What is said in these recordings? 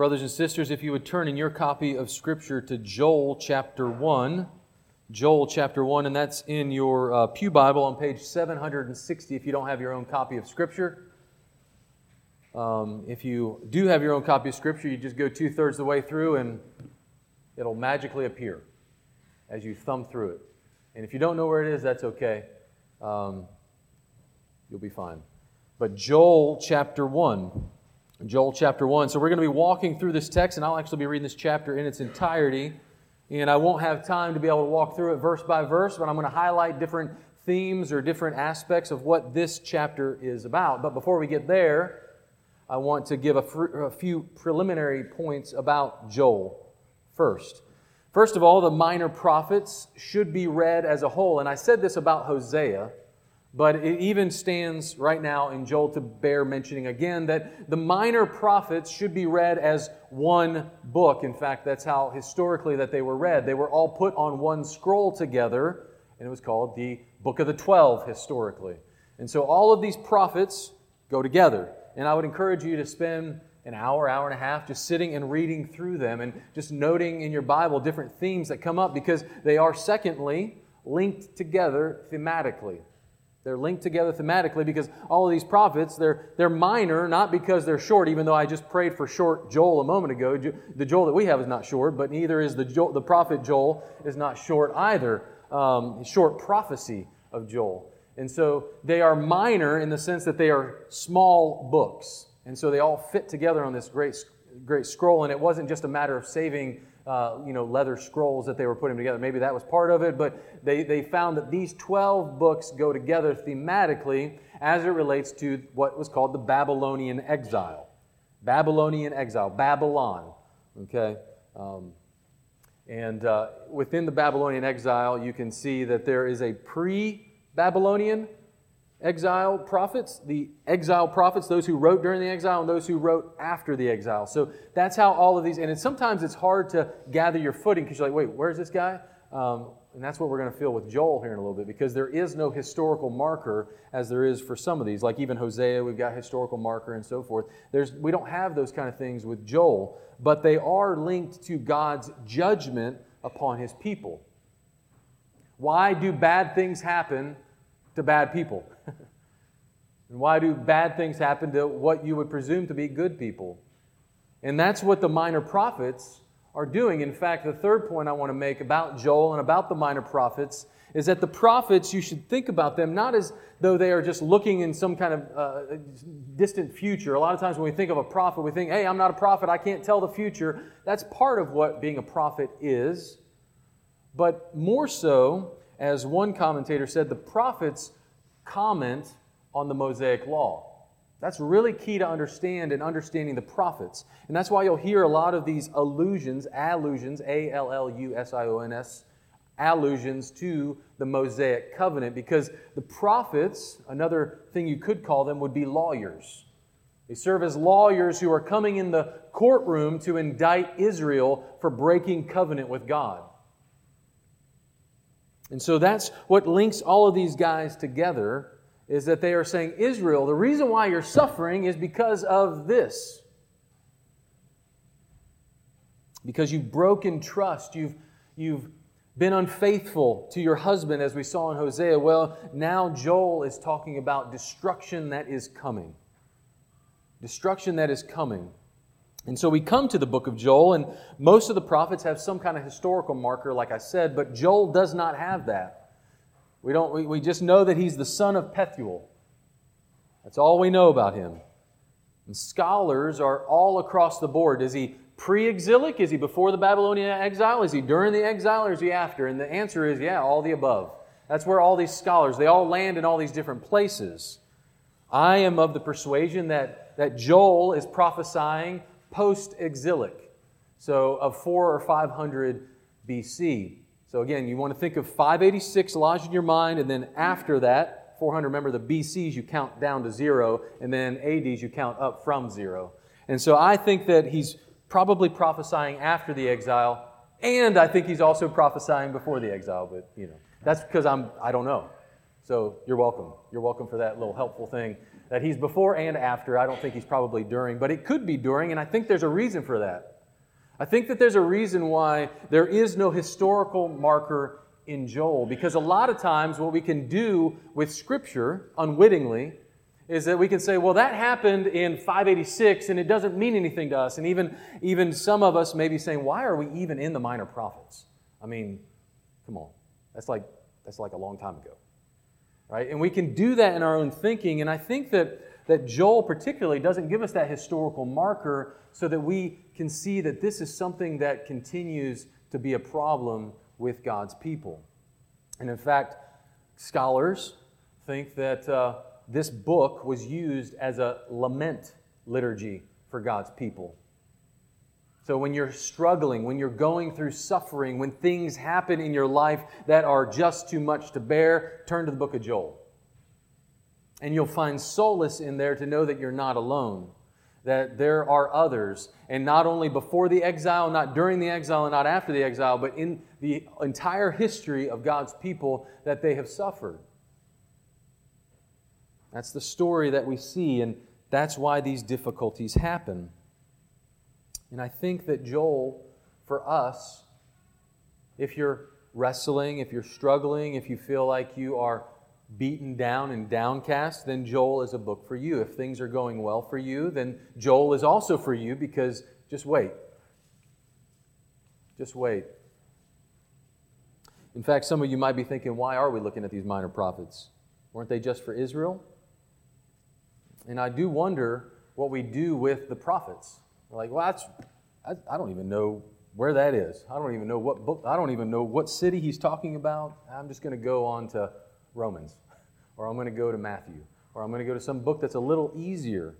Brothers and sisters, if you would turn in your copy of Scripture to Joel chapter 1. Joel chapter 1, and that's in your uh, Pew Bible on page 760 if you don't have your own copy of Scripture. Um, if you do have your own copy of Scripture, you just go two thirds the way through and it'll magically appear as you thumb through it. And if you don't know where it is, that's okay. Um, you'll be fine. But Joel chapter 1. Joel chapter 1. So we're going to be walking through this text, and I'll actually be reading this chapter in its entirety. And I won't have time to be able to walk through it verse by verse, but I'm going to highlight different themes or different aspects of what this chapter is about. But before we get there, I want to give a, fr- a few preliminary points about Joel first. First of all, the minor prophets should be read as a whole. And I said this about Hosea, but it even stands right now in Joel to bear mentioning again that the minor prophets should be read as one book. In fact, that's how historically that they were read. They were all put on one scroll together, and it was called the Book of the Twelve historically. And so all of these prophets go together. And I would encourage you to spend an hour, hour and a half just sitting and reading through them and just noting in your Bible different themes that come up because they are, secondly, linked together thematically. They're linked together thematically because all of these prophets, they're, they're minor, not because they're short, even though I just prayed for short Joel a moment ago. The Joel that we have is not short, but neither is the, Joel, the prophet Joel is not short either. Um, short prophecy of Joel. And so they are minor in the sense that they are small books. And so they all fit together on this great, great scroll. And it wasn't just a matter of saving uh, you know, leather scrolls that they were putting together. Maybe that was part of it, but they, they found that these 12 books go together thematically as it relates to what was called the Babylonian exile. Babylonian exile, Babylon. Okay? Um, and uh, within the Babylonian exile, you can see that there is a pre Babylonian exile prophets, the exile prophets, those who wrote during the exile and those who wrote after the exile. So that's how all of these, and it's, sometimes it's hard to gather your footing because you're like, wait, where's this guy? Um, and that's what we're going to feel with Joel here in a little bit because there is no historical marker as there is for some of these. Like even Hosea, we've got historical marker and so forth. There's, we don't have those kind of things with Joel, but they are linked to God's judgment upon his people. Why do bad things happen to bad people? and why do bad things happen to what you would presume to be good people? And that's what the minor prophets are doing. In fact, the third point I want to make about Joel and about the minor prophets is that the prophets, you should think about them not as though they are just looking in some kind of uh, distant future. A lot of times when we think of a prophet, we think, hey, I'm not a prophet, I can't tell the future. That's part of what being a prophet is. But more so, as one commentator said, the prophets comment on the Mosaic law. That's really key to understand in understanding the prophets. And that's why you'll hear a lot of these allusions, allusions, A L L U S I O N S, allusions to the Mosaic covenant, because the prophets, another thing you could call them, would be lawyers. They serve as lawyers who are coming in the courtroom to indict Israel for breaking covenant with God. And so that's what links all of these guys together is that they are saying, Israel, the reason why you're suffering is because of this. Because you've broken trust, you've, you've been unfaithful to your husband, as we saw in Hosea. Well, now Joel is talking about destruction that is coming. Destruction that is coming. And so we come to the book of Joel, and most of the prophets have some kind of historical marker, like I said, but Joel does not have that. We, don't, we, we just know that he's the son of Pethuel. That's all we know about him. And scholars are all across the board. Is he pre exilic? Is he before the Babylonian exile? Is he during the exile or is he after? And the answer is yeah, all the above. That's where all these scholars, they all land in all these different places. I am of the persuasion that, that Joel is prophesying post exilic, so of 4 or 500 BC. So again, you want to think of 586 lodged in your mind, and then after that, 400, remember the BCs you count down to zero, and then ADs you count up from zero. And so I think that he's probably prophesying after the exile, and I think he's also prophesying before the exile, but you know, that's because I'm I don't know. So you're welcome. You're welcome for that little helpful thing that he's before and after. I don't think he's probably during, but it could be during, and I think there's a reason for that. I think that there's a reason why there is no historical marker in Joel, because a lot of times what we can do with Scripture unwittingly is that we can say, well, that happened in 586 and it doesn't mean anything to us. And even, even some of us may be saying, why are we even in the minor prophets? I mean, come on. That's like, that's like a long time ago. Right? And we can do that in our own thinking. And I think that, that Joel particularly doesn't give us that historical marker so that we can see that this is something that continues to be a problem with God's people. And in fact, scholars think that uh, this book was used as a lament liturgy for God's people. So, when you're struggling, when you're going through suffering, when things happen in your life that are just too much to bear, turn to the book of Joel. And you'll find solace in there to know that you're not alone, that there are others. And not only before the exile, not during the exile, and not after the exile, but in the entire history of God's people, that they have suffered. That's the story that we see, and that's why these difficulties happen. And I think that Joel, for us, if you're wrestling, if you're struggling, if you feel like you are beaten down and downcast, then Joel is a book for you. If things are going well for you, then Joel is also for you because just wait. Just wait. In fact, some of you might be thinking, why are we looking at these minor prophets? Weren't they just for Israel? And I do wonder what we do with the prophets. We're like, well, that's, I, I don't even know where that is. I don't even know what book, I don't even know what city he's talking about. I'm just going to go on to Romans, or I'm going to go to Matthew, or I'm going to go to some book that's a little easier.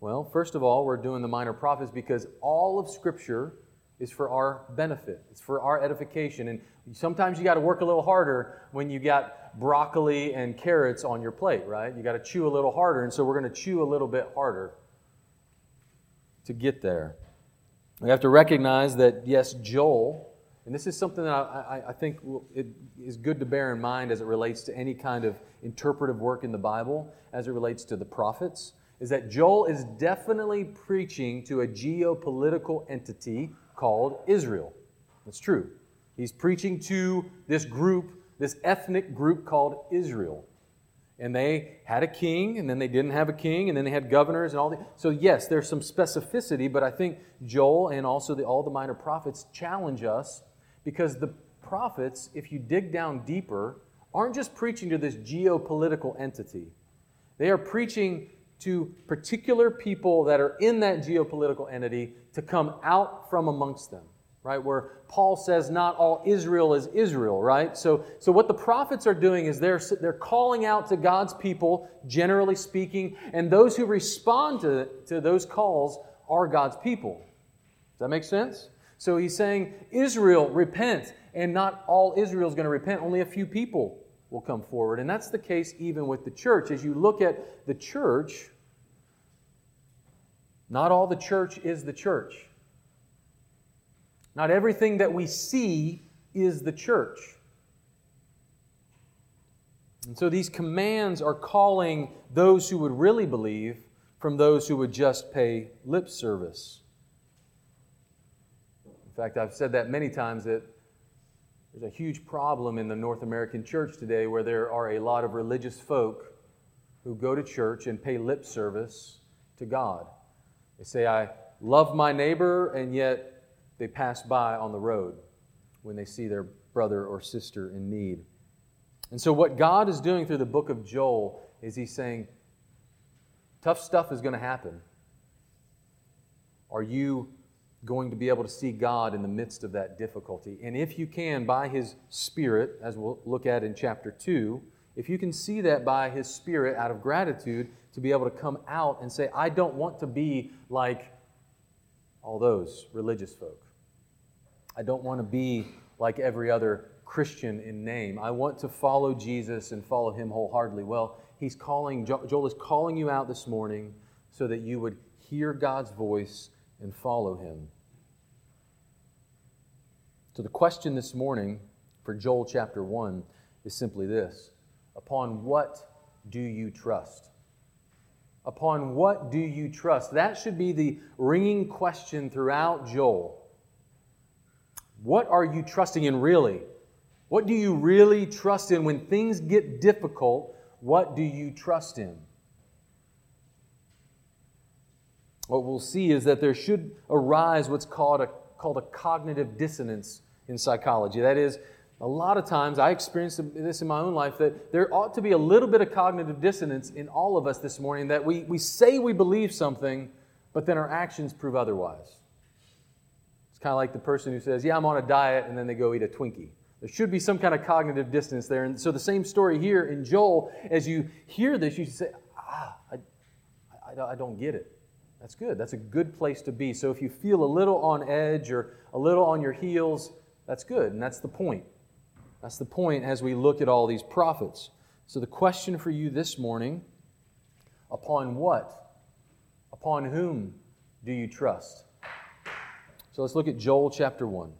Well, first of all, we're doing the minor prophets because all of Scripture is for our benefit. It's for our edification. And sometimes you got to work a little harder when you got broccoli and carrots on your plate, right? You got to chew a little harder. And so we're going to chew a little bit harder to get there. We have to recognize that, yes, Joel, and this is something that I, I, I think it is good to bear in mind as it relates to any kind of interpretive work in the Bible, as it relates to the prophets, is that Joel is definitely preaching to a geopolitical entity called Israel. That's true. He's preaching to this group, this ethnic group called Israel. And they had a king, and then they didn't have a king, and then they had governors and all that. So, yes, there's some specificity, but I think Joel and also the, all the minor prophets challenge us because the prophets, if you dig down deeper, aren't just preaching to this geopolitical entity. They are preaching to particular people that are in that geopolitical entity to come out from amongst them, right? Where Paul says not all Israel is Israel, right? So, so what the prophets are doing is they're, they're calling out to God's people, generally speaking, and those who respond to, to those calls are God's people. Does that make sense? So he's saying, Israel, repent, and not all Israel is going to repent, only a few people will come forward. And that's the case even with the church. As you look at the church, not all the church is the church. Not everything that we see is the church. And so these commands are calling those who would really believe from those who would just pay lip service. In fact, I've said that many times that there's a huge problem in the North American church today where there are a lot of religious folk who go to church and pay lip service to God. They say, I love my neighbor, and yet they pass by on the road when they see their brother or sister in need. And so, what God is doing through the book of Joel is He's saying, tough stuff is going to happen. Are you going to be able to see God in the midst of that difficulty. And if you can, by His Spirit, as we'll look at in chapter 2, if you can see that by His Spirit out of gratitude, to be able to come out and say, I don't want to be like all those religious folk. I don't want to be like every other Christian in name. I want to follow Jesus and follow Him wholeheartedly. Well, He's calling, Joel is calling you out this morning so that you would hear God's voice and follow Him. So, the question this morning for Joel chapter 1 is simply this Upon what do you trust? Upon what do you trust? That should be the ringing question throughout Joel. What are you trusting in really? What do you really trust in when things get difficult? What do you trust in? What we'll see is that there should arise what's called a, called a cognitive dissonance in psychology. That is, a lot of times, I experienced this in my own life, that there ought to be a little bit of cognitive dissonance in all of us this morning, that we, we say we believe something, but then our actions prove otherwise. It's kind of like the person who says, Yeah, I'm on a diet, and then they go eat a Twinkie. There should be some kind of cognitive dissonance there. And so, the same story here in Joel, as you hear this, you say, Ah, I, I, I don't get it. That's good. That's a good place to be. So, if you feel a little on edge or a little on your heels, that's good, and that's the point. That's the point as we look at all these prophets. So, the question for you this morning upon what? Upon whom do you trust? So, let's look at Joel chapter 1.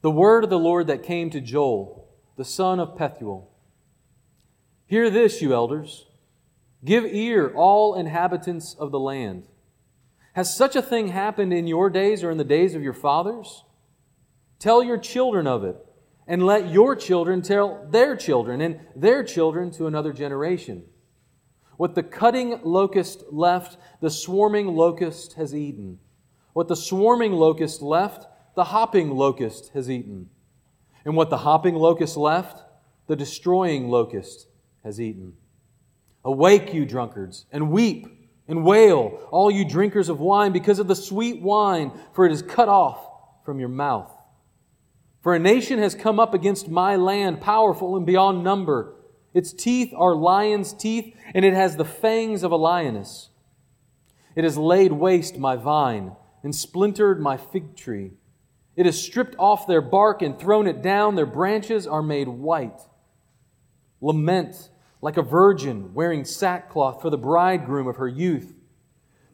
The word of the Lord that came to Joel, the son of Pethuel. Hear this, you elders. Give ear, all inhabitants of the land. Has such a thing happened in your days or in the days of your fathers? Tell your children of it, and let your children tell their children, and their children to another generation. What the cutting locust left, the swarming locust has eaten. What the swarming locust left, the hopping locust has eaten. And what the hopping locust left, the destroying locust has eaten. Awake, you drunkards, and weep and wail, all you drinkers of wine, because of the sweet wine, for it is cut off from your mouth. For a nation has come up against my land, powerful and beyond number. Its teeth are lion's teeth, and it has the fangs of a lioness. It has laid waste my vine and splintered my fig tree. It has stripped off their bark and thrown it down. Their branches are made white. Lament like a virgin wearing sackcloth for the bridegroom of her youth.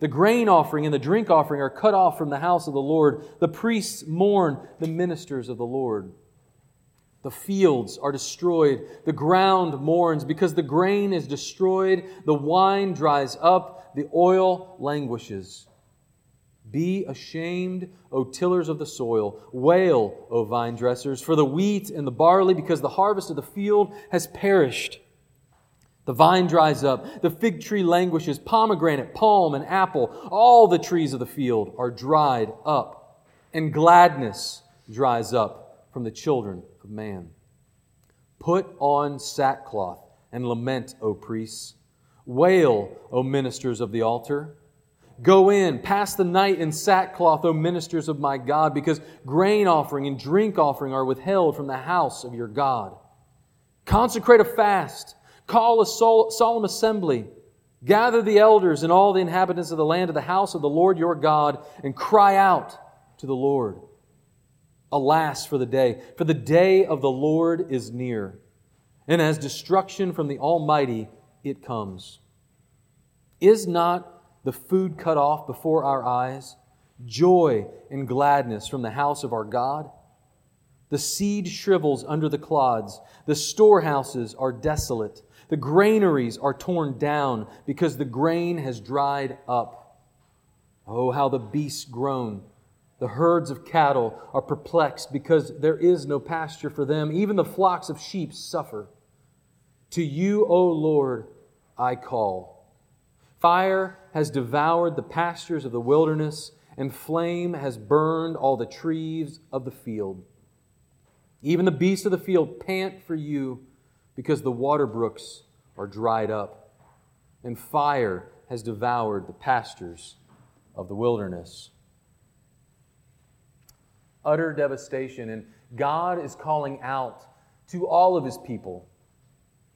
The grain offering and the drink offering are cut off from the house of the Lord. The priests mourn the ministers of the Lord. The fields are destroyed. The ground mourns because the grain is destroyed. The wine dries up. The oil languishes. Be ashamed, O tillers of the soil. Wail, O vine dressers, for the wheat and the barley, because the harvest of the field has perished. The vine dries up, the fig tree languishes, pomegranate, palm, and apple, all the trees of the field are dried up, and gladness dries up from the children of man. Put on sackcloth and lament, O priests. Wail, O ministers of the altar. Go in, pass the night in sackcloth, O ministers of my God, because grain offering and drink offering are withheld from the house of your God. Consecrate a fast Call a solemn assembly. Gather the elders and all the inhabitants of the land to the house of the Lord your God and cry out to the Lord. Alas for the day, for the day of the Lord is near, and as destruction from the Almighty it comes. Is not the food cut off before our eyes, joy and gladness from the house of our God? The seed shrivels under the clods, the storehouses are desolate. The granaries are torn down because the grain has dried up. Oh, how the beasts groan. The herds of cattle are perplexed because there is no pasture for them. Even the flocks of sheep suffer. To you, O Lord, I call. Fire has devoured the pastures of the wilderness, and flame has burned all the trees of the field. Even the beasts of the field pant for you because the water brooks are dried up, and fire has devoured the pastures of the wilderness. Utter devastation, and God is calling out to all of his people,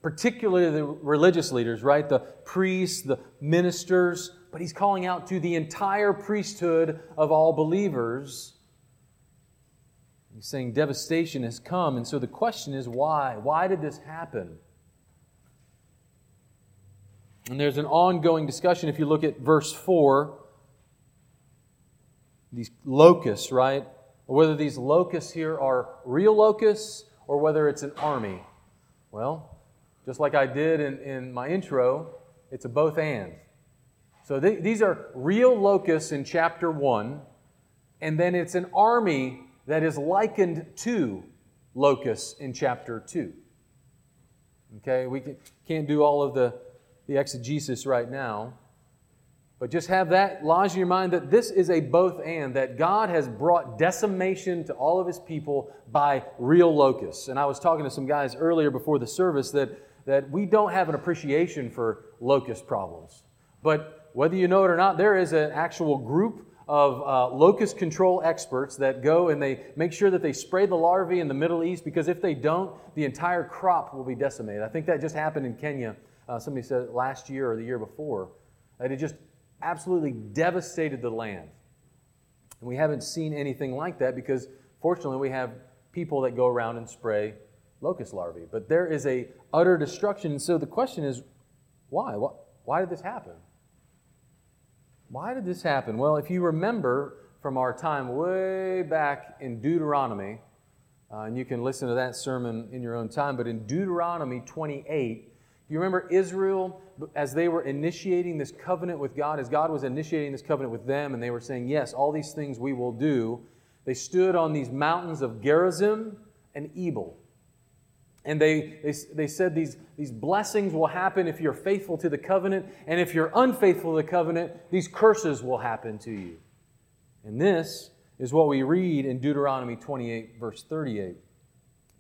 particularly the religious leaders, right? The priests, the ministers, but he's calling out to the entire priesthood of all believers He's saying devastation has come. And so the question is why? Why did this happen? And there's an ongoing discussion if you look at verse 4. These locusts, right? Whether these locusts here are real locusts or whether it's an army. Well, just like I did in, in my intro, it's a both and. So th- these are real locusts in chapter 1, and then it's an army that is likened to locusts in chapter 2. Okay, we can't do all of the, the exegesis right now. But just have that lodged in your mind that this is a both and, that God has brought decimation to all of his people by real locusts. And I was talking to some guys earlier before the service that, that we don't have an appreciation for locust problems. But whether you know it or not, there is an actual group of uh, locust control experts that go and they make sure that they spray the larvae in the Middle East because if they don't, the entire crop will be decimated. I think that just happened in Kenya. Uh, somebody said last year or the year before. That it just absolutely devastated the land. And we haven't seen anything like that because, fortunately, we have people that go around and spray locust larvae. But there is a utter destruction. And so the question is, why? Why did this happen? Why did this happen? Well, if you remember from our time way back in Deuteronomy, uh, and you can listen to that sermon in your own time, but in Deuteronomy 28, you remember Israel as they were initiating this covenant with God, as God was initiating this covenant with them, and they were saying, Yes, all these things we will do. They stood on these mountains of Gerizim and Ebal. And they, they, they said these, these blessings will happen if you're faithful to the covenant, and if you're unfaithful to the covenant, these curses will happen to you. And this is what we read in Deuteronomy 28, verse 38.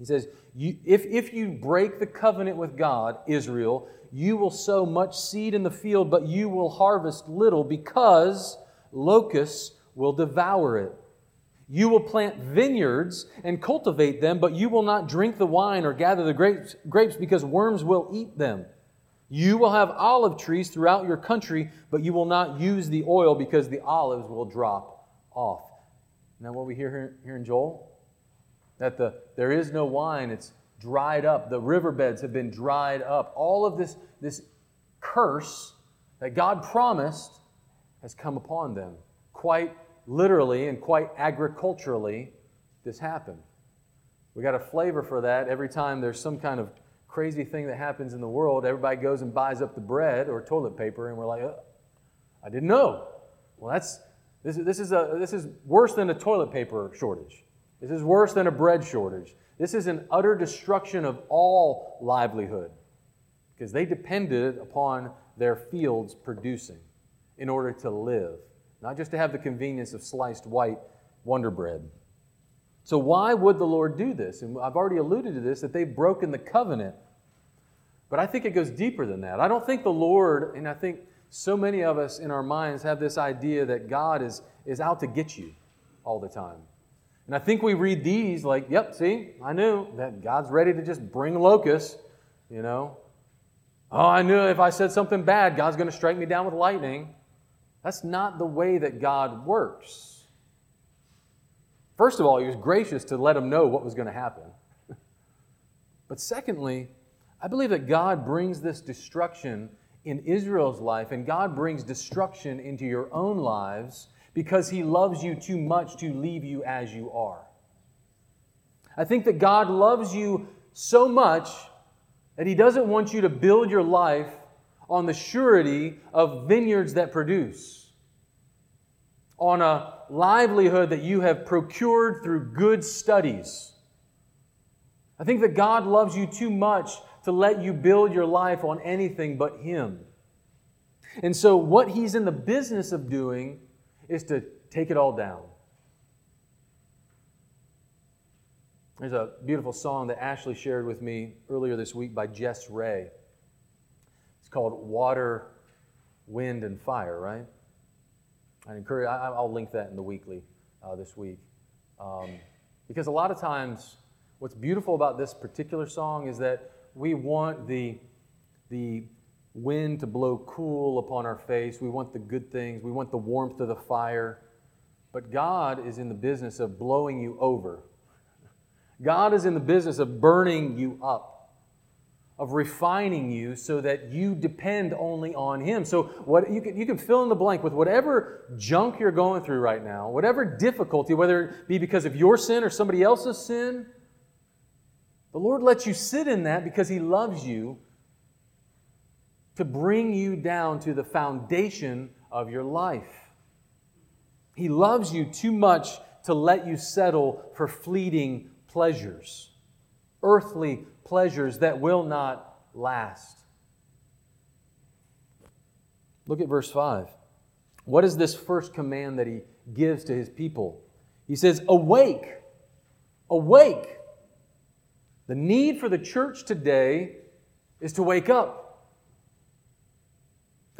He says, if, if you break the covenant with God, Israel, you will sow much seed in the field, but you will harvest little because locusts will devour it. You will plant vineyards and cultivate them, but you will not drink the wine or gather the grapes, grapes because worms will eat them. You will have olive trees throughout your country, but you will not use the oil because the olives will drop off. Now, what we hear here, here in Joel? That the, there is no wine, it's dried up. The riverbeds have been dried up. All of this, this curse that God promised has come upon them. Quite literally and quite agriculturally, this happened. We got a flavor for that every time there's some kind of crazy thing that happens in the world. Everybody goes and buys up the bread or toilet paper, and we're like, I didn't know. Well, that's this, this, is a, this is worse than a toilet paper shortage. This is worse than a bread shortage. This is an utter destruction of all livelihood because they depended upon their fields producing in order to live, not just to have the convenience of sliced white Wonder Bread. So, why would the Lord do this? And I've already alluded to this that they've broken the covenant. But I think it goes deeper than that. I don't think the Lord, and I think so many of us in our minds have this idea that God is, is out to get you all the time. And I think we read these like, yep, see, I knew that God's ready to just bring locusts, you know. Oh, I knew if I said something bad, God's going to strike me down with lightning. That's not the way that God works. First of all, He was gracious to let them know what was going to happen. but secondly, I believe that God brings this destruction in Israel's life, and God brings destruction into your own lives because he loves you too much to leave you as you are. I think that God loves you so much that he doesn't want you to build your life on the surety of vineyards that produce, on a livelihood that you have procured through good studies. I think that God loves you too much to let you build your life on anything but Him. And so, what He's in the business of doing is to take it all down. There's a beautiful song that Ashley shared with me earlier this week by Jess Ray. It's called Water, Wind, and Fire, right? I encourage, I, will link that in the weekly uh, this week. Um, because a lot of times, what's beautiful about this particular song is that we want the, the wind to blow cool upon our face. We want the good things. We want the warmth of the fire. But God is in the business of blowing you over. God is in the business of burning you up, of refining you so that you depend only on Him. So what you can, you can fill in the blank with whatever junk you're going through right now, whatever difficulty, whether it be because of your sin or somebody else's sin. The Lord lets you sit in that because He loves you to bring you down to the foundation of your life. He loves you too much to let you settle for fleeting pleasures, earthly pleasures that will not last. Look at verse 5. What is this first command that he gives to his people? He says, Awake, awake. The need for the church today is to wake up.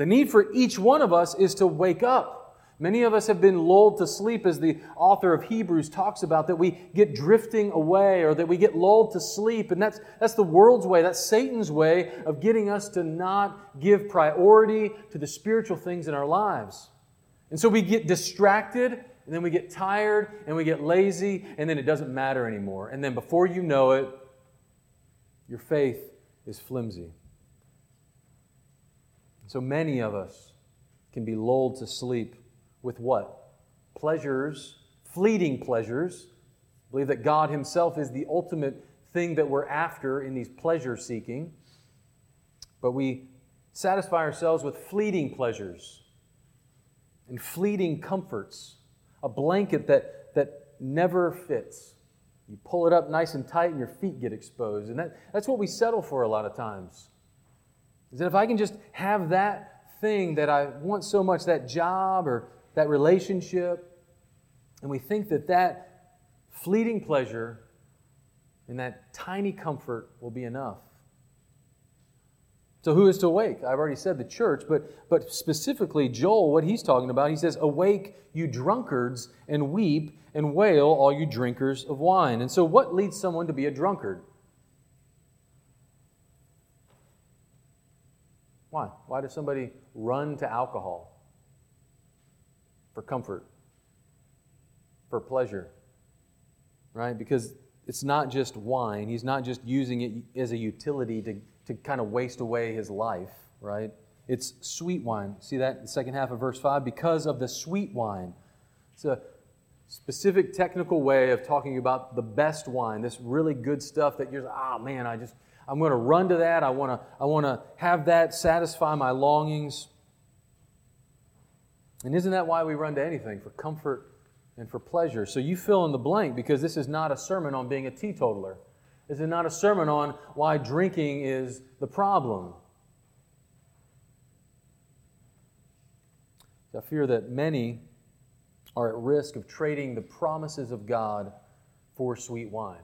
The need for each one of us is to wake up. Many of us have been lulled to sleep, as the author of Hebrews talks about, that we get drifting away or that we get lulled to sleep. And that's, that's the world's way, that's Satan's way of getting us to not give priority to the spiritual things in our lives. And so we get distracted, and then we get tired, and we get lazy, and then it doesn't matter anymore. And then before you know it, your faith is flimsy. So many of us can be lulled to sleep with what? Pleasures, fleeting pleasures. Believe that God Himself is the ultimate thing that we're after in these pleasure seeking. But we satisfy ourselves with fleeting pleasures and fleeting comforts, a blanket that, that never fits. You pull it up nice and tight and your feet get exposed. And that, that's what we settle for a lot of times. Is that if I can just have that thing that I want so much, that job or that relationship, and we think that that fleeting pleasure and that tiny comfort will be enough. So, who is to awake? I've already said the church, but, but specifically, Joel, what he's talking about, he says, Awake, you drunkards, and weep and wail, all you drinkers of wine. And so, what leads someone to be a drunkard? Why? Why does somebody run to alcohol? for comfort, for pleasure, right? Because it's not just wine. He's not just using it as a utility to, to kind of waste away his life, right? It's sweet wine. See that in the second half of verse 5? Because of the sweet wine. It's a specific technical way of talking about the best wine, this really good stuff that you're, oh man, I just, I'm going to run to that. I want to, I want to have that satisfy my longings. And isn't that why we run to anything? For comfort and for pleasure. So you fill in the blank because this is not a sermon on being a teetotaler. This is not a sermon on why drinking is the problem. I fear that many are at risk of trading the promises of God for sweet wine.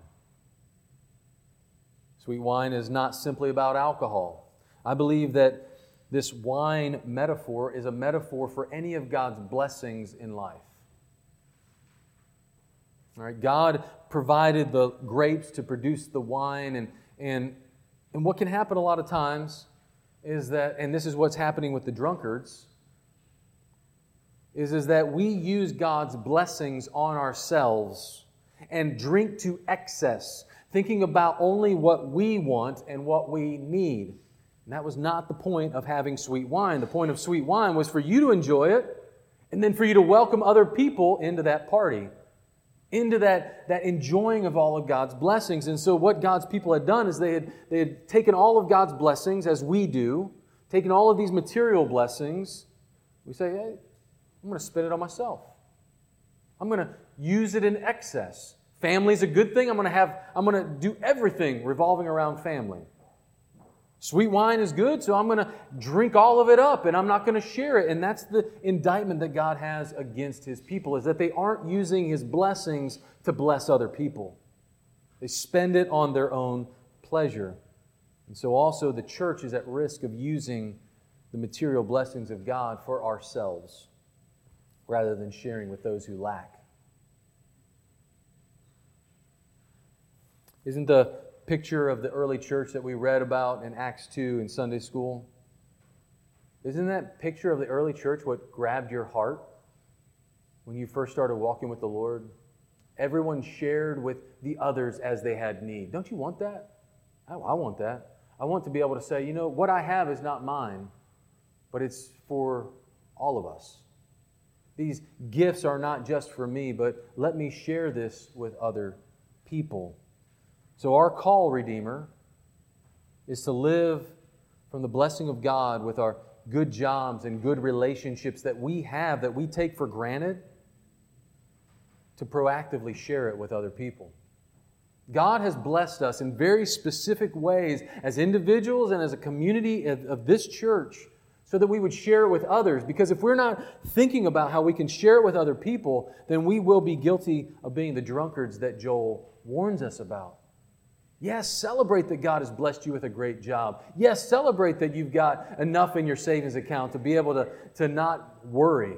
Sweet wine is not simply about alcohol. I believe that this wine metaphor is a metaphor for any of God's blessings in life. All right, God provided the grapes to produce the wine, and, and, and what can happen a lot of times is that, and this is what's happening with the drunkards, is, is that we use God's blessings on ourselves and drink to excess, thinking about only what we want and what we need. And that was not the point of having sweet wine. The point of sweet wine was for you to enjoy it and then for you to welcome other people into that party, into that, that enjoying of all of God's blessings. And so, what God's people had done is they had, they had taken all of God's blessings, as we do, taken all of these material blessings. We say, hey, I'm going to spend it on myself. I'm going to use it in excess. Family's a good thing. I'm going to have, I'm going to do everything revolving around family. Sweet wine is good, so I'm going to drink all of it up and I'm not going to share it. And that's the indictment that God has against his people is that they aren't using his blessings to bless other people. They spend it on their own pleasure. And so also the church is at risk of using the material blessings of God for ourselves rather than sharing with those who lack. Isn't the picture of the early church that we read about in Acts 2 in Sunday school? Isn't that picture of the early church what grabbed your heart when you first started walking with the Lord? Everyone shared with the others as they had need. Don't you want that? I, I want that. I want to be able to say, you know, what I have is not mine, but it's for all of us. These gifts are not just for me, but let me share this with other people. So, our call, Redeemer, is to live from the blessing of God with our good jobs and good relationships that we have, that we take for granted, to proactively share it with other people. God has blessed us in very specific ways as individuals and as a community of, of, this church so that we would share it with others. Because if we're not thinking about how we can share it with other people, then we will be guilty of being the drunkards that Joel warns us about. Yes, celebrate that God has blessed you with a great job. Yes, celebrate that you've got enough in your savings account to be able to, to not worry.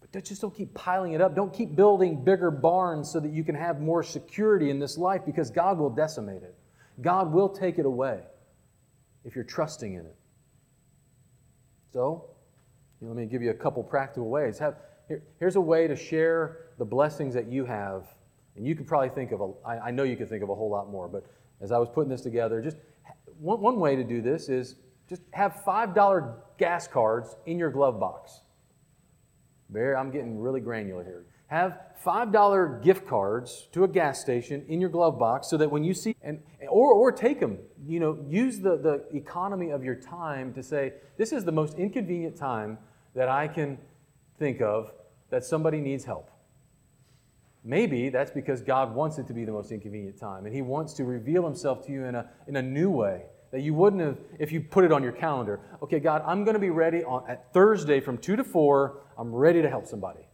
But just don't keep piling it up. Don't keep building bigger barns so that you can have more security in this life because God will decimate it. God will take it away if you're trusting in it. So, let me give you a couple practical ways. Have, here, here's a way to share the blessings that you have and you could probably think of a, I, I know you could think of a whole lot more, but as I was putting this together, just one, one way to do this is just have $5 gas cards in your glove box. I'm getting really granular here. Have $5 gift cards to a gas station in your glove box so that when you see, and, or, or take them, you know, use the, the economy of your time to say, this is the most inconvenient time that I can think of that somebody needs help. Maybe that's because God wants it to be the most inconvenient time, and He wants to reveal Himself to you in a, in a new way that you wouldn't have if you put it on your calendar. Okay, God, I'm going to be ready on, at Thursday from 2 to 4. I'm ready to help somebody.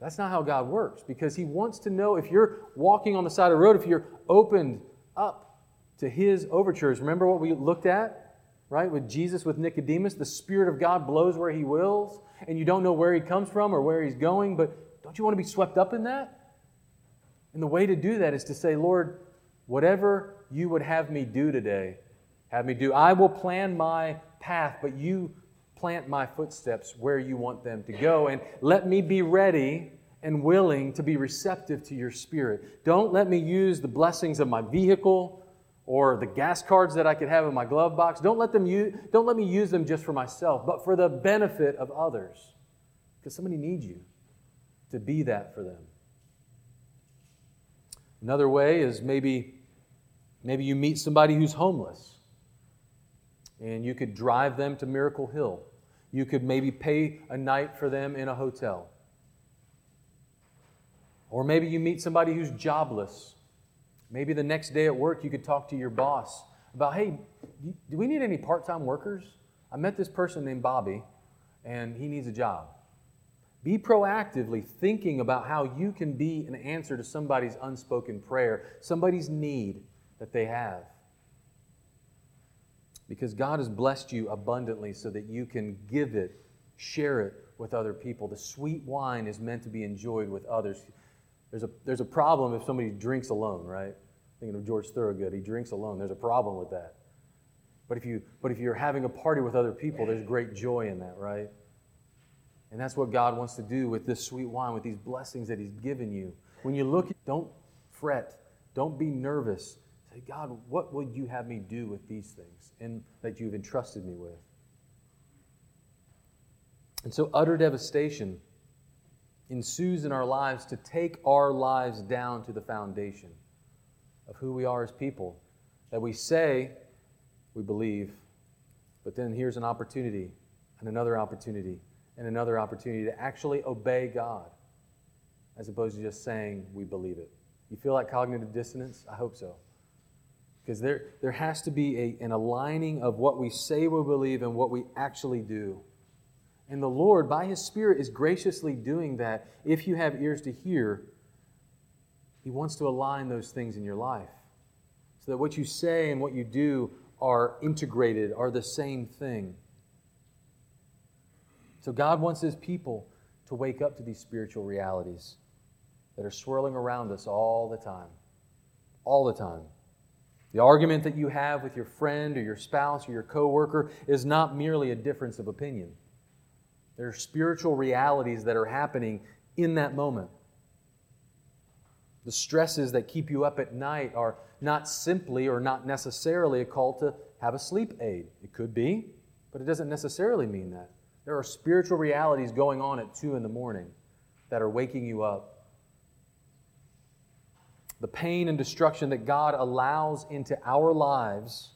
That's not how God works because He wants to know if you're walking on the side of the road, if you're opened up to His overtures. Remember what we looked at, right? With Jesus, with Nicodemus, the Spirit of God blows where He wills, and you don't know where He comes from or where He's going, but don't you want to be swept up in that? And the way to do that is to say, Lord, whatever you would have me do today, have me do. I will plan my path, but you plant my footsteps where you want them to go. And let me be ready and willing to be receptive to your spirit. Don't let me use the blessings of my vehicle or the gas cards that I could have in my glove box. Don't let, them use, don't let me use them just for myself, but for the benefit of others. Because somebody needs you to be that for them. Another way is maybe, maybe you meet somebody who's homeless and you could drive them to Miracle Hill. You could maybe pay a night for them in a hotel. Or maybe you meet somebody who's jobless. Maybe the next day at work you could talk to your boss about, hey, do we need any part time workers? I met this person named Bobby, and he needs a job. Be proactively thinking about how you can be an answer to somebody's unspoken prayer, somebody's need that they have. Because God has blessed you abundantly so that you can give it, share it with other people. The sweet wine is meant to be enjoyed with others. There's a, there's a problem if somebody drinks alone, right? Thinking of George Thorogood, he drinks alone. There's a problem with that. But if, you, but if you're having a party with other people, there's great joy in that, right? And that's what God wants to do with this sweet wine, with these blessings that He's given you. When you look, don't fret, don't be nervous. Say, God, what would you have me do with these things and that you've entrusted me with? And so, utter devastation ensues in our lives to take our lives down to the foundation of who we are as people. That we say we believe, but then here's an opportunity and another opportunity and another opportunity to actually obey God as opposed to just saying we believe it. You feel like cognitive dissonance? I hope so. Because there, there has to be a, an aligning of what we say we believe and what we actually do. And the Lord, by His Spirit, is graciously doing that. If you have ears to hear, He wants to align those things in your life so that what you say and what you do are integrated, are the same thing. So God wants His people to wake up to these spiritual realities that are swirling around us all the time. All the time. The argument that you have with your friend or your spouse or your coworker is not merely a difference of opinion. There are spiritual realities that are happening in that moment. The stresses that keep you up at night are not simply or not necessarily a call to have a sleep aid. It could be, but it doesn't necessarily mean that. There are spiritual realities going on at 2 in the morning that are waking you up. the pain and destruction that God allows into our lives,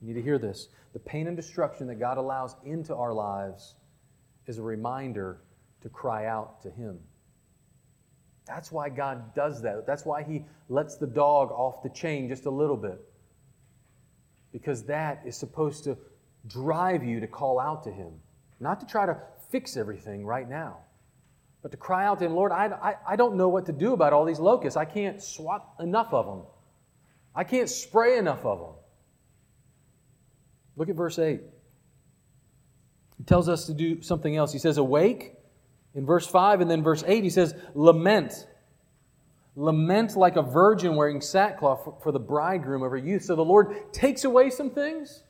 you need to hear this. The pain and destruction that God allows into our lives is a reminder to cry out to Him. That's why God does that. That's why He lets the dog off the chain just a little bit. Because that is supposed to drive you to call out to Him, not to try to fix everything right now, but to cry out to Him, Lord, I, I, I don't know what to do about all these locusts. I can't swat enough of them, I can't spray enough of them. Look at verse 8. He tells us to do something else. He says, Awake in verse 5, and then verse 8, he says, Lament. Lament like a virgin wearing sackcloth for the bridegroom of her youth. So the Lord takes away some things,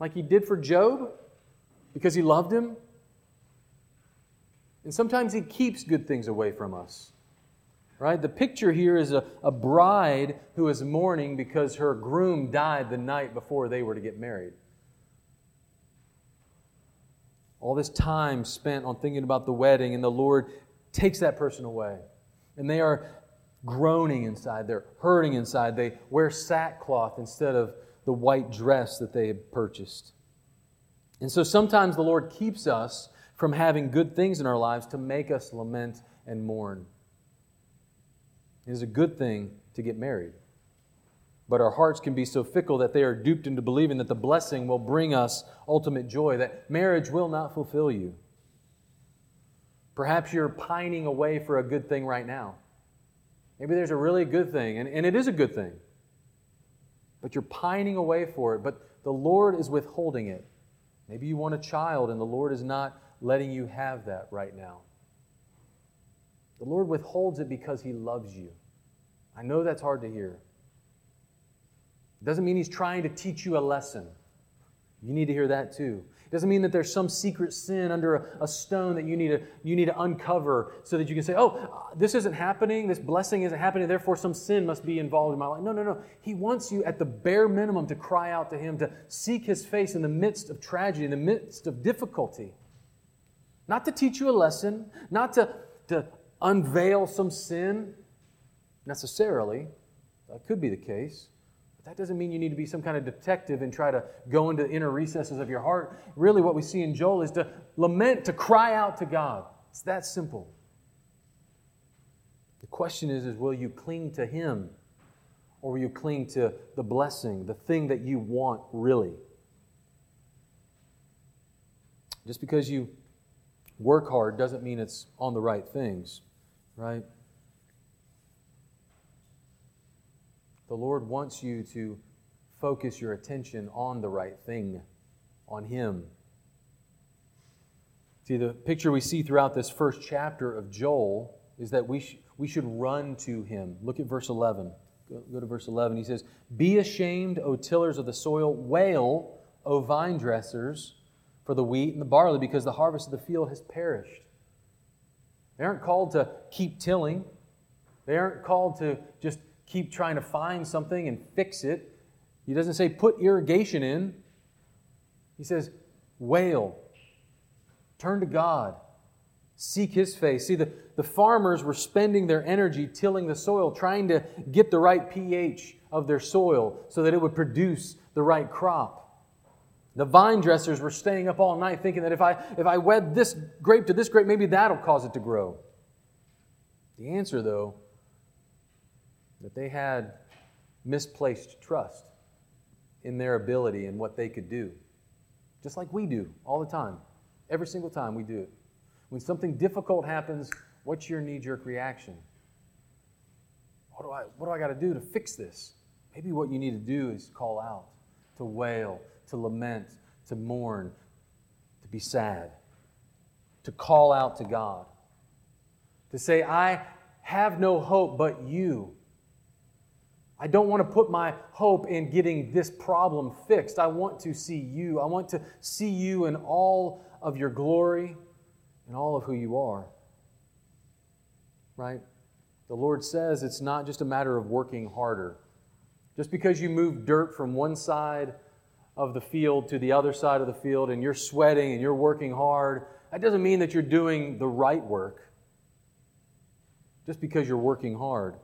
like he did for Job, because he loved him. And sometimes he keeps good things away from us. Right? The picture here is a, a bride who is mourning because her groom died the night before they were to get married. All this time spent on thinking about the wedding, and the Lord takes that person away. And they are groaning inside, they're hurting inside. They wear sackcloth instead of the white dress that they had purchased. And so sometimes the Lord keeps us from having good things in our lives to make us lament and mourn. It is a good thing to get married. But our hearts can be so fickle that they are duped into believing that the blessing will bring us ultimate joy, that marriage will not fulfill you. Perhaps you're pining away for a good thing right now. Maybe there's a really good thing, and, and it is a good thing. But you're pining away for it, but the Lord is withholding it. Maybe you want a child, and the Lord is not letting you have that right now. The Lord withholds it because He loves you. I know that's hard to hear. It doesn't mean He's trying to teach you a lesson. You need to hear that too. It doesn't mean that there's some secret sin under a, a, stone that you need, to, you need to uncover so that you can say, oh, this isn't happening, this blessing isn't happening, therefore some sin must be involved in my life. No, no, no. He wants you at the bare minimum to cry out to Him, to seek His face in the midst of tragedy, in the midst of difficulty. Not to teach you a lesson, not to, to unveil some sin necessarily. That could be the case. That doesn't mean you need to be some kind of detective and try to go into the inner recesses of your heart. Really, what we see in Joel is to lament, to cry out to God. It's that simple. The question is, is will you cling to Him or will you cling to the blessing, the thing that you want really? Just because you work hard doesn't mean it's on the right things right? The Lord wants you to focus your attention on the right thing, on Him. See, the picture we see throughout this first chapter of Joel is that we, sh- we should run to Him. Look at verse 11. Go, go to verse 11. He says, Be ashamed, O tillers of the soil, wail, O vine dressers, for the wheat and the barley, because the harvest of the field has perished. They aren't called to keep tilling. They aren't called to just keep trying to find something and fix it. He doesn't say put irrigation in. He says wail. Turn to God. Seek His face. See, the, the farmers were spending their energy tilling the soil, trying to get the right pH of their soil so that it would produce the right crop. The vine dressers were staying up all night thinking that if I, if I wed this grape to this grape, maybe that'll cause it to grow. The answer, though, that they had misplaced trust in their ability and what they could do. Just like we do all the time. Every single time we do it. When something difficult happens, what's your knee jerk reaction? What do I, what do I got to do to fix this? Maybe what you need to do is call out, to wail, to lament, to mourn, to be sad, to call out to God, to say, I have no hope but you. I don't want to put my hope in getting this problem fixed. I want to see you. I want to see you in all of your glory and all of who you are. Right? The Lord says it's not just a matter of working harder. Just because you move dirt from one side of the field to the other side of the field and you're sweating and you're working hard, that doesn't mean that you're doing the right work just because you're working hard.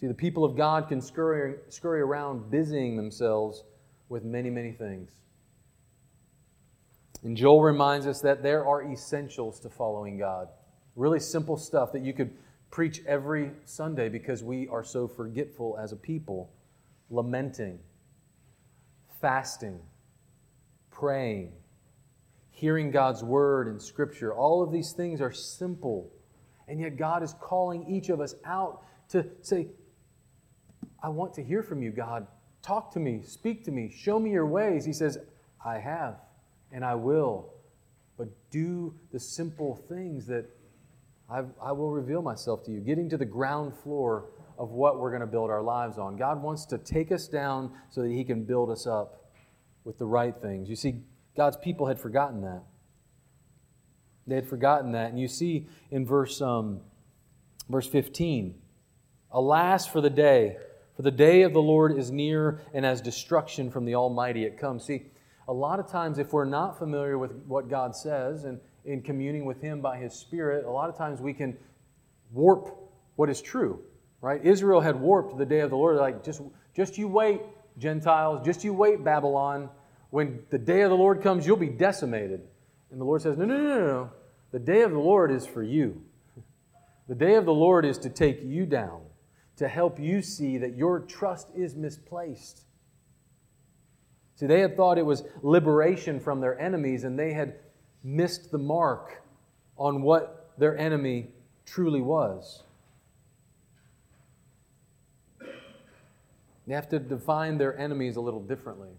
See, the people of God can scurry, scurry around busying themselves with many, many things. And Joel reminds us that there are essentials to following God. Really simple stuff that you could preach every Sunday because we are so forgetful as a people. Lamenting, fasting, praying, hearing God's word and scripture. All of these things are simple. And yet God is calling each of us out to say, I want to hear from you, God. Talk to me, speak to me, show me your ways. He says, I have and I will. But do the simple things that I've, I will reveal myself to you. Getting to the ground floor of what we're going to build our lives on. God wants to take us down so that He can build us up with the right things. You see, God's people had forgotten that. They had forgotten that. And you see in verse, um, verse 15 Alas for the day for the day of the Lord is near, and as destruction from the Almighty it comes. See, a lot of times, if we're not familiar with what God says and in communing with Him by His Spirit, a lot of times we can warp what is true, right? Israel had warped the day of the Lord. like, just, just you wait, Gentiles, just you wait, Babylon. When the day of the Lord comes, you'll be decimated. And the Lord says, No, no, no, no, no. The day of the Lord is for you. The day of the Lord is to take you down to help you see that your trust is misplaced. See, they had thought it was liberation from their enemies, and they had missed the mark on what their enemy truly was. They have to define their enemies a little differently.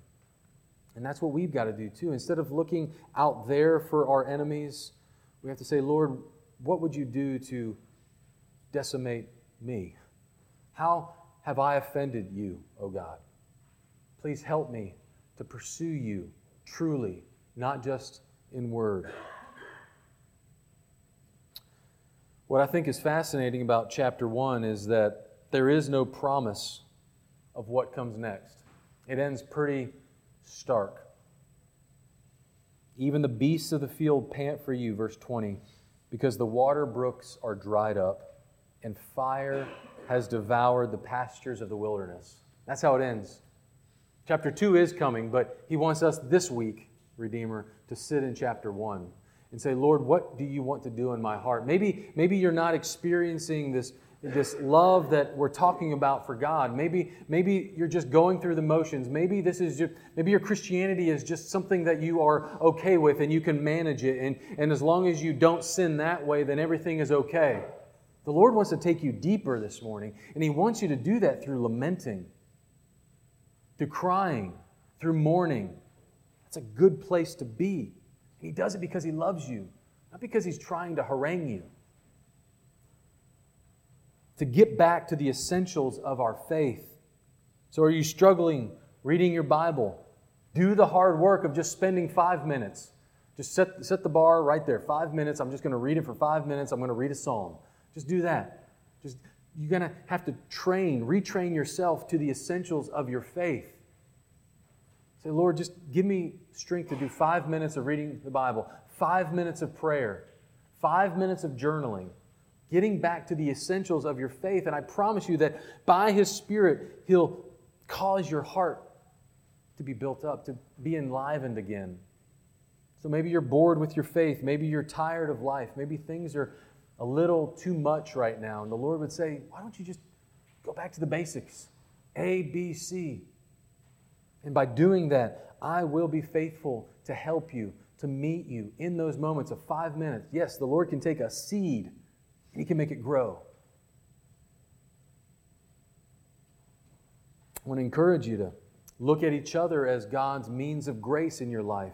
And that's what we've got to do too. Instead of looking out there for our enemies, we have to say, Lord, what would you do to decimate me? How have I offended you, O God? Please help me to pursue you truly, not just in word. What I think is fascinating about chapter 1 is that there is no promise of what comes next. It ends pretty stark. Even the beasts of the field pant for you, verse 20, because the water brooks are dried up and fire has devoured the pastures of the wilderness. That's how it ends. Chapter 2 is coming, but he wants us this week, Redeemer, to sit in chapter 1 and say, Lord, what do you want to do in my heart? Maybe, maybe you're not experiencing this, this love that we're talking about for God. Maybe, maybe you're just going through the motions. Maybe this is just, maybe your Christianity is just something that you are okay with and you can manage it. And, and as long as you don't sin that way, then everything is okay. The Lord wants to take you deeper this morning, and He wants you to do that through lamenting, through crying, through mourning. That's a good place to be. And He does it because He loves you, not because He's trying to harangue you. To get back to the essentials of our faith. So, are you struggling reading your Bible? Do the hard work of just spending five minutes. Just set, set the bar right there. Five minutes. I'm just going to read it for five minutes. I'm going to read a psalm. Just do that. Just you're going to have to train, retrain yourself to the essentials of your faith. Say, Lord, just give me strength to do five minutes of reading the Bible, five minutes of prayer, five minutes of journaling, getting back to the essentials of your faith. And I promise you that by His Spirit, He'll cause your heart to be built up, to be enlivened again. So maybe you're bored with your faith. Maybe you're tired of life. Maybe things are a little too much right now. And the Lord would say, Why don't you just go back to the basics? A, B, C. And by doing that, I will be faithful to help you, to meet you in those moments of five minutes. Yes, the Lord can take a seed and He can make it grow. I want to encourage you to look at each other as God's means of grace in your life.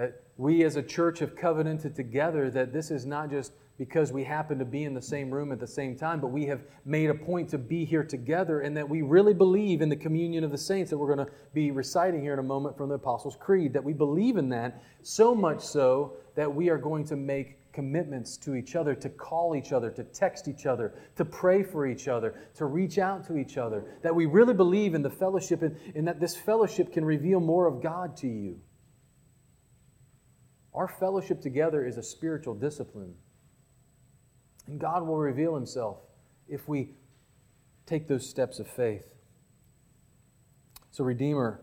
That we as a church have covenanted together that this is not just because we happen to be in the same room at the same time, but we have made a point to be here together and that we really believe in the communion of the saints that we're going to be reciting here in a moment from the Apostles' Creed. That we believe in that so much so that we are going to make commitments to each other, to call each other, to text each other, to pray for each other, to reach out to each other. That we really believe in the fellowship and, and that this fellowship can reveal more of God to you. Our fellowship together is a spiritual discipline. And God will reveal Himself if we take those steps of faith. So, Redeemer,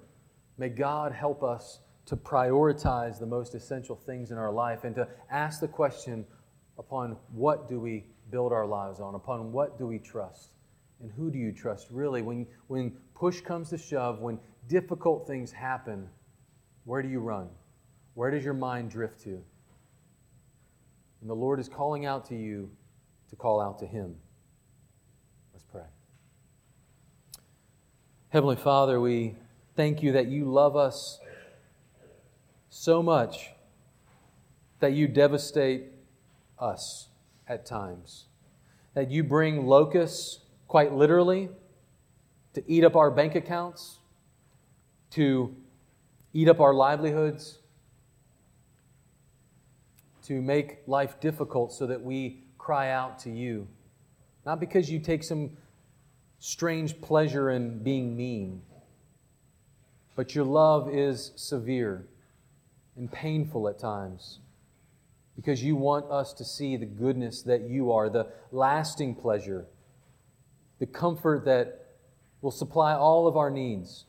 may God help us to prioritize the most essential things in our life and to ask the question upon what do we build our lives on? Upon what do we trust? And who do you trust really? When, when push comes to shove, when difficult things happen, where do you run? Where does your mind drift to? And the Lord is calling out to you to call out to Him. Let's pray. Heavenly Father, we thank you that you love us so much that you devastate us at times. That you bring locusts, quite literally, to eat up our bank accounts, to eat up our livelihoods, to make life difficult so that we cry out to you. Not because you take some strange pleasure in being mean, but your love is severe and painful at times because you want us to see the goodness that you are, the lasting pleasure, the comfort that will supply all of our needs.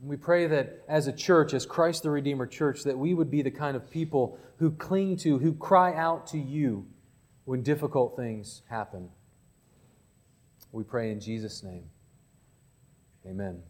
We pray that as a church, as Christ the Redeemer church, that we would be the kind of people who cling to, who cry out to you when difficult things happen. We pray in Jesus' name. Amen.